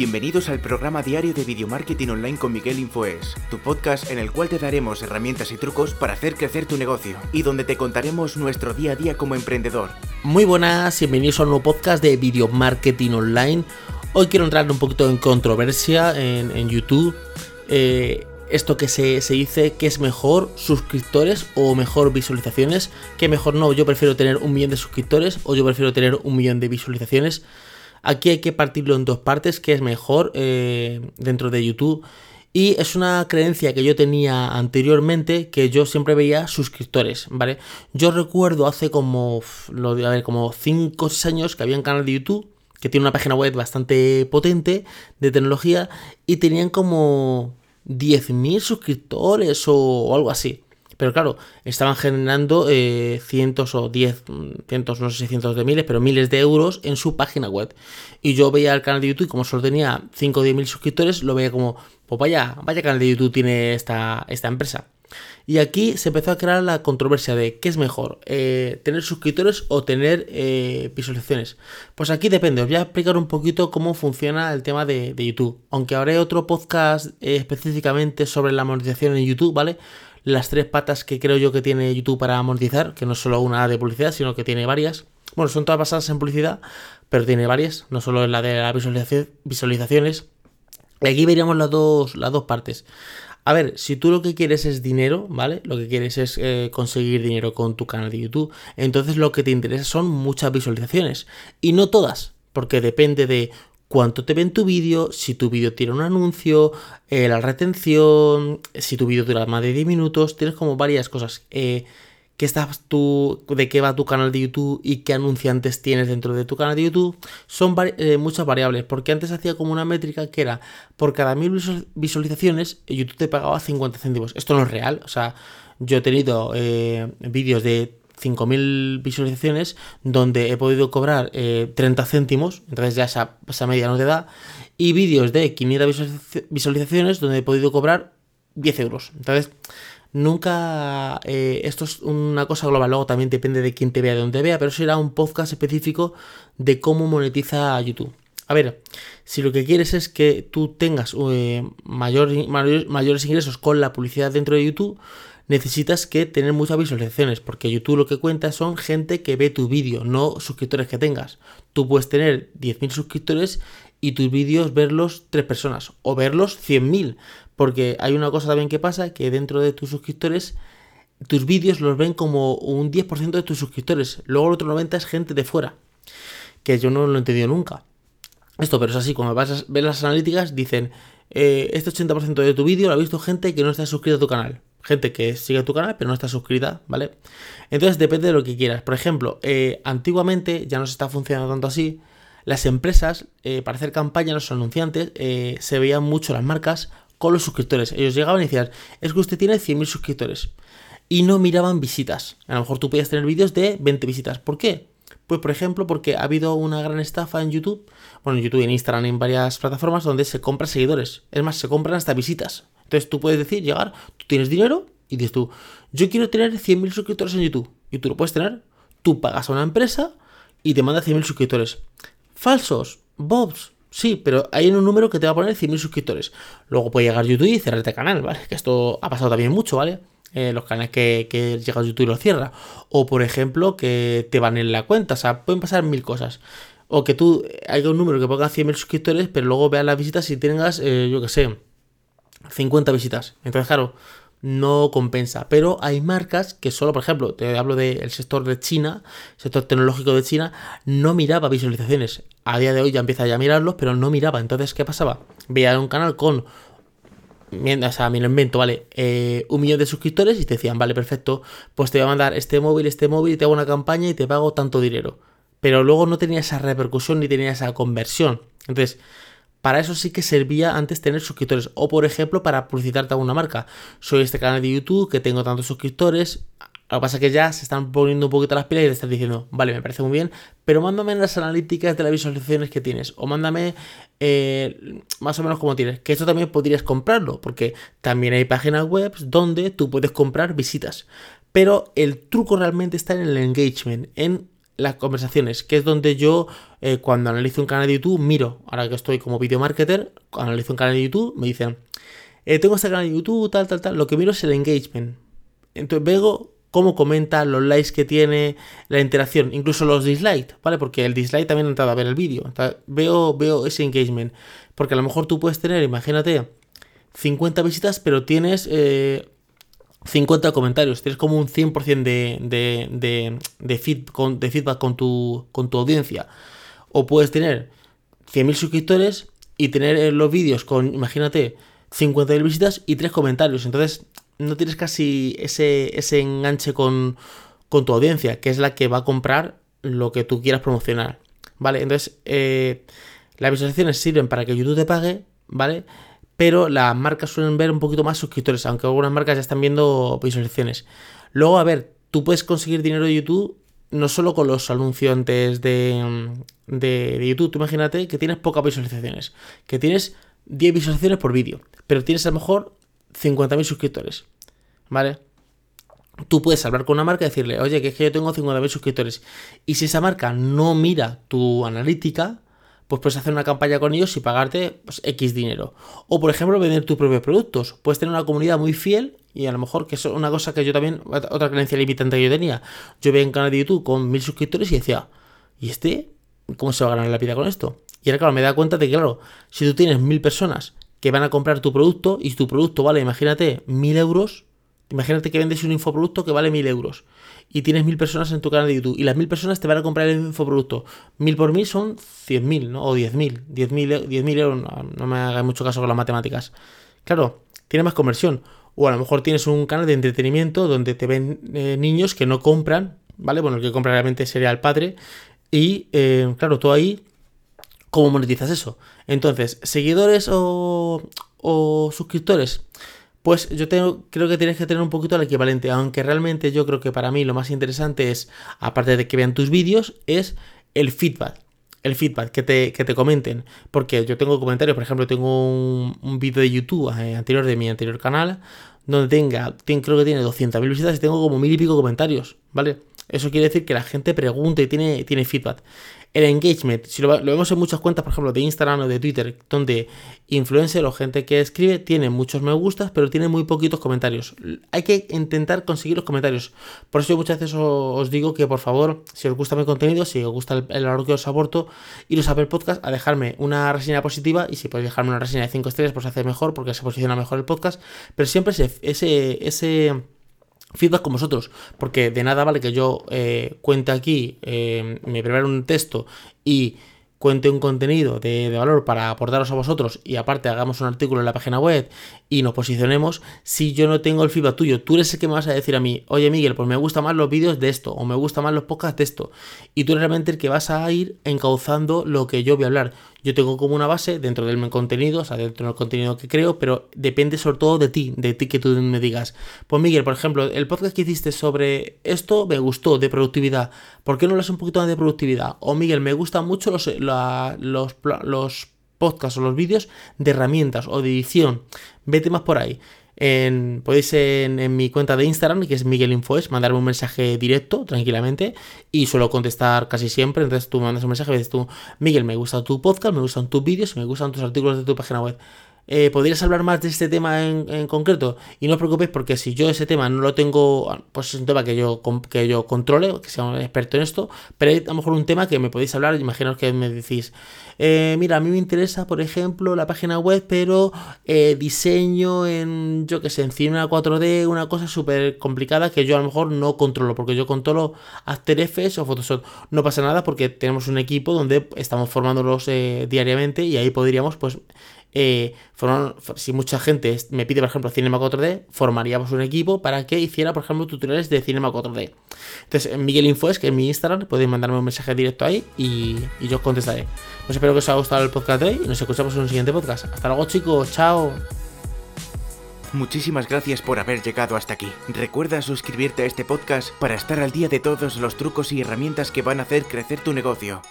Bienvenidos al programa diario de Video Marketing Online con Miguel Infoes, tu podcast en el cual te daremos herramientas y trucos para hacer crecer tu negocio y donde te contaremos nuestro día a día como emprendedor. Muy buenas, bienvenidos a un nuevo podcast de Video Marketing Online. Hoy quiero entrar un poquito en controversia en, YouTube. Eh, esto que se, se, dice que es mejor suscriptores o mejor visualizaciones. Que mejor no, yo prefiero tener un millón de suscriptores o yo prefiero tener un millón de visualizaciones. Aquí hay que partirlo en dos partes, que es mejor eh, dentro de YouTube. Y es una creencia que yo tenía anteriormente, que yo siempre veía suscriptores, ¿vale? Yo recuerdo hace como, a ver, como 5 o 6 años que había un canal de YouTube que tiene una página web bastante potente de tecnología y tenían como 10.000 suscriptores o, algo así. Pero claro, estaban generando eh, cientos o diez, cientos, no sé si cientos de miles, pero miles de euros en su página web. Y yo veía el canal de YouTube, como solo tenía 5 o 10 mil suscriptores, lo veía como, pues vaya, vaya canal de YouTube tiene esta, esta empresa. Y aquí se empezó a crear la controversia de qué es mejor, eh, tener suscriptores o tener eh, visualizaciones. Pues aquí depende, os voy a explicar un poquito cómo funciona el tema de, YouTube. Aunque habrá otro podcast específicamente sobre la monetización en YouTube, ¿vale? Las tres patas que creo yo que tiene YouTube para monetizar, que no es solo una de publicidad, sino que tiene varias. Bueno, son todas basadas en publicidad, pero tiene varias, no solo en la de las visualizaciones. Y aquí veríamos las dos, las dos partes. A ver, si tú lo que quieres es dinero, ¿vale? Lo que quieres es eh, conseguir dinero con tu canal de YouTube, entonces lo que te interesa son muchas visualizaciones. Y no todas, porque depende de cuánto te ven tu vídeo, si tu vídeo tiene un anuncio, eh, la retención, si tu vídeo dura más de 10 minutos, tienes como varias cosas. Eh, qué estás tú, de qué va tu canal de YouTube y qué anunciantes tienes dentro de tu canal de YouTube, son eh, muchas variables, porque antes hacía como una métrica que era por cada mil visualizaciones YouTube te pagaba 50 céntimos. Esto no es real, o sea, yo he tenido vídeos de 5.000 visualizaciones donde he podido cobrar 30 eh, céntimos, entonces ya esa, esa media no te da, y vídeos de 500 visualizaciones donde he podido cobrar 10 euros. Entonces, Nunca, eh, esto es una cosa global, luego también depende de quién te vea, de dónde vea, pero será un podcast específico de cómo monetiza YouTube. A ver, si lo que quieres es que tú tengas eh, mayores ingresos con la publicidad dentro de YouTube, necesitas que tener muchas visualizaciones, porque YouTube lo que cuenta son gente que ve tu vídeo, no suscriptores que tengas. Tú puedes tener 10.000 suscriptores y tus vídeos verlos 3 personas, o verlos 100.000, porque hay una cosa también que pasa, que dentro de tus suscriptores, tus vídeos los ven como un 10% de tus suscriptores. Luego el otro 90% es gente de fuera. Que yo no lo he entendido nunca. Esto, pero es así, cuando vas a ver las analíticas, dicen, eh, este 80% de tu vídeo lo ha visto gente que no está suscrita a tu canal. Gente que sigue tu canal pero no está suscrita, ¿vale? Entonces depende de lo que quieras. Por ejemplo, eh, antiguamente ya no se está funcionando tanto así. Las empresas, eh, para hacer campaña, los anunciantes, se veían mucho las marcas con los suscriptores. Ellos llegaban y decían, es que usted tiene 100.000 suscriptores. Y no miraban visitas. A lo mejor tú podías tener vídeos de 20 visitas. ¿Por qué? Pues por ejemplo, porque ha habido una gran estafa en YouTube, bueno, en YouTube en Instagram, en varias plataformas donde se compran seguidores. Es más, se compran hasta visitas. Entonces tú puedes decir, llegar, tú tienes dinero y dices tú, yo quiero tener 100.000 suscriptores en YouTube. Y tú lo puedes tener. Tú pagas a una empresa y te manda 100.000 suscriptores. Falsos, bobs, Sí, pero hay un número que te va a poner 100.000 suscriptores. Luego puede llegar YouTube y cerrarte canal, ¿vale? Que esto ha pasado también mucho, ¿vale? Eh, los canales que, llega YouTube y lo cierra. O por ejemplo, que te van en la cuenta. O sea, pueden pasar mil cosas. O que tú haya un número que ponga 100.000 suscriptores, pero luego veas las visitas y tengas, eh, yo qué sé, 50 visitas. Entonces, claro, no compensa. Pero hay marcas que solo, por ejemplo, te hablo del sector de China, sector tecnológico de China, no miraba visualizaciones. A día de hoy ya empieza ya a mirarlos, pero no miraba. Entonces, ¿qué pasaba? Veía un canal con, o sea, me lo invento, ¿vale? Eh, un millón de suscriptores y te decían, vale, perfecto, pues te voy a mandar este móvil, este móvil y te hago una campaña y te pago tanto dinero. Pero luego no tenía esa repercusión ni tenía esa conversión. Entonces, para eso sí que servía antes tener suscriptores. O por ejemplo, para publicitarte a una marca. Soy este canal de YouTube que tengo tantos suscriptores. Lo que pasa es que ya se están poniendo un poquito las pilas y te están diciendo, vale, me parece muy bien, pero mándame las analíticas de las visualizaciones que tienes. O mándame eh, más o menos como tienes. Que esto también podrías comprarlo, porque también hay páginas web donde tú puedes comprar visitas. Pero el truco realmente está en el engagement, en las conversaciones, que es donde yo eh, cuando analizo un canal de YouTube miro, ahora que estoy como video marketer, analizo un canal de YouTube, me dicen, eh, tengo este canal de YouTube, tal, tal, tal, lo que miro es el engagement. Entonces veo cómo comenta, los likes que tiene, la interacción, incluso los dislikes, ¿vale? Porque el dislike también ha entrado a ver el vídeo. Veo, veo ese engagement. Porque a lo mejor tú puedes tener, imagínate, 50 visitas, pero tienes 50 eh, comentarios. Tienes como un 100% de, de, de, de, feedback con tu, con tu audiencia. O puedes tener 100.000 suscriptores y tener los vídeos con, imagínate, 50.000 visitas y 3 comentarios. Entonces, no tienes casi ese, ese enganche con, tu audiencia, que es la que va a comprar lo que tú quieras promocionar. ¿Vale? Entonces, eh, las visualizaciones sirven para que YouTube te pague, ¿vale? Pero las marcas suelen ver un poquito más suscriptores, aunque algunas marcas ya están viendo visualizaciones. Luego, a ver, tú puedes conseguir dinero de YouTube no solo con los anunciantes de, de, YouTube. Tú imagínate que tienes pocas visualizaciones, que tienes 10 visualizaciones por vídeo, pero tienes a lo mejor 50.000 suscriptores, ¿vale? Tú puedes hablar con una marca y decirle, oye, que es que yo tengo 50.000 suscriptores. Y si esa marca no mira tu analítica, pues puedes hacer una campaña con ellos y pagarte pues, X dinero. O por ejemplo, vender tus propios productos. Puedes tener una comunidad muy fiel y a lo mejor, que es una cosa que yo también, otra creencia limitante que yo tenía. Yo veía un canal de YouTube con mil suscriptores y decía, ¿y este? ¿Cómo se va a ganar la vida con esto? Y ahora, claro, me da cuenta de que, claro, si tú tienes mil personas que van a comprar tu producto y tu producto vale, imagínate, mil euros. Imagínate que vendes un infoproducto que vale mil euros y tienes mil personas en tu canal de YouTube y las mil personas te van a comprar el infoproducto. Mil por mil son cien mil, ¿no? O diez mil. Diez mil, euros, no, me haga mucho caso con las matemáticas. Claro, tiene más conversión. O a lo mejor tienes un canal de entretenimiento donde te ven eh, niños que no compran, ¿vale? Bueno, el que compra realmente sería el padre. Y eh, claro, tú ahí ¿Cómo monetizas eso? Entonces, seguidores o, suscriptores. Pues yo tengo, creo que tienes que tener un poquito el equivalente, aunque realmente yo creo que para mí lo más interesante es, aparte de que vean tus vídeos, es el feedback. El feedback, que te, que te comenten. Porque yo tengo comentarios, por ejemplo, tengo un, vídeo de YouTube eh, anterior de mi anterior canal, donde tenga, creo que tiene 200.000 visitas y tengo como mil y pico comentarios, ¿vale? Eso quiere decir que la gente pregunta y tiene, tiene feedback. El engagement, si lo, vemos en muchas cuentas, por ejemplo, de Instagram o de Twitter, donde influencer o gente que escribe tiene muchos me gustas, pero tiene muy poquitos comentarios. Hay que intentar conseguir los comentarios. Por eso muchas veces os, digo que, por favor, si os gusta mi contenido, si os gusta el, el que os aporto, iros a ver podcast a dejarme una reseña positiva y si podéis dejarme una reseña de 5 estrellas, pues hace mejor porque se posiciona mejor el podcast. Pero siempre ese, ese, ese feedback con vosotros, porque de nada vale que yo eh, cuente aquí, eh, me prepare un texto y cuente un contenido de, valor para aportaros a vosotros y aparte hagamos un artículo en la página web y nos posicionemos, si yo no tengo el feedback tuyo, tú eres el que me vas a decir a mí, oye Miguel, pues me gustan más los vídeos de esto o me gustan más los podcasts de esto y tú eres realmente el que vas a ir encauzando lo que yo voy a hablar. Yo tengo como una base dentro del contenido, o sea, dentro del contenido que creo, pero depende sobre todo de ti, de ti que tú me digas. Pues Miguel, por ejemplo, el podcast que hiciste sobre esto me gustó, de productividad. ¿Por qué no hablas un poquito más de productividad? O Miguel, me gustan mucho los, los, los podcasts o los vídeos de herramientas o de edición. Vete más por ahí podéis en, mi cuenta de Instagram, que es Miguel Infoes, mandarme un mensaje directo, tranquilamente, y suelo contestar casi siempre. Entonces tú mandas un mensaje y dices tú, Miguel, me gusta tu podcast, me gustan tus vídeos, me gustan tus artículos de tu página web. Eh, ¿podrías hablar más de este tema en, concreto? Y no os preocupéis porque si yo ese tema no lo tengo, pues es un tema que yo, que yo controle, que sea un experto en esto, pero hay a lo mejor un tema que me podéis hablar, imaginaos que me decís, eh, mira, a mí me interesa, por ejemplo, la página web, pero eh, diseño en, yo que sé, en Cinema 4D, una cosa súper complicada que yo a lo mejor no controlo, porque yo controlo After Effects o Photoshop. No pasa nada porque tenemos un equipo donde estamos formándolos diariamente y ahí podríamos, pues, eh, si mucha gente me pide, por ejemplo, Cinema 4D, formaríamos un equipo para que hiciera, por ejemplo, tutoriales de Cinema 4D. Entonces, Miguel Infoes, que es mi Instagram, podéis mandarme un mensaje directo ahí y, yo os contestaré. Pues espero que os haya gustado el podcast de hoy y nos escuchamos en un siguiente podcast. Hasta luego, chicos. Chao. Muchísimas gracias por haber llegado hasta aquí. Recuerda suscribirte a este podcast para estar al día de todos los trucos y herramientas que van a hacer crecer tu negocio.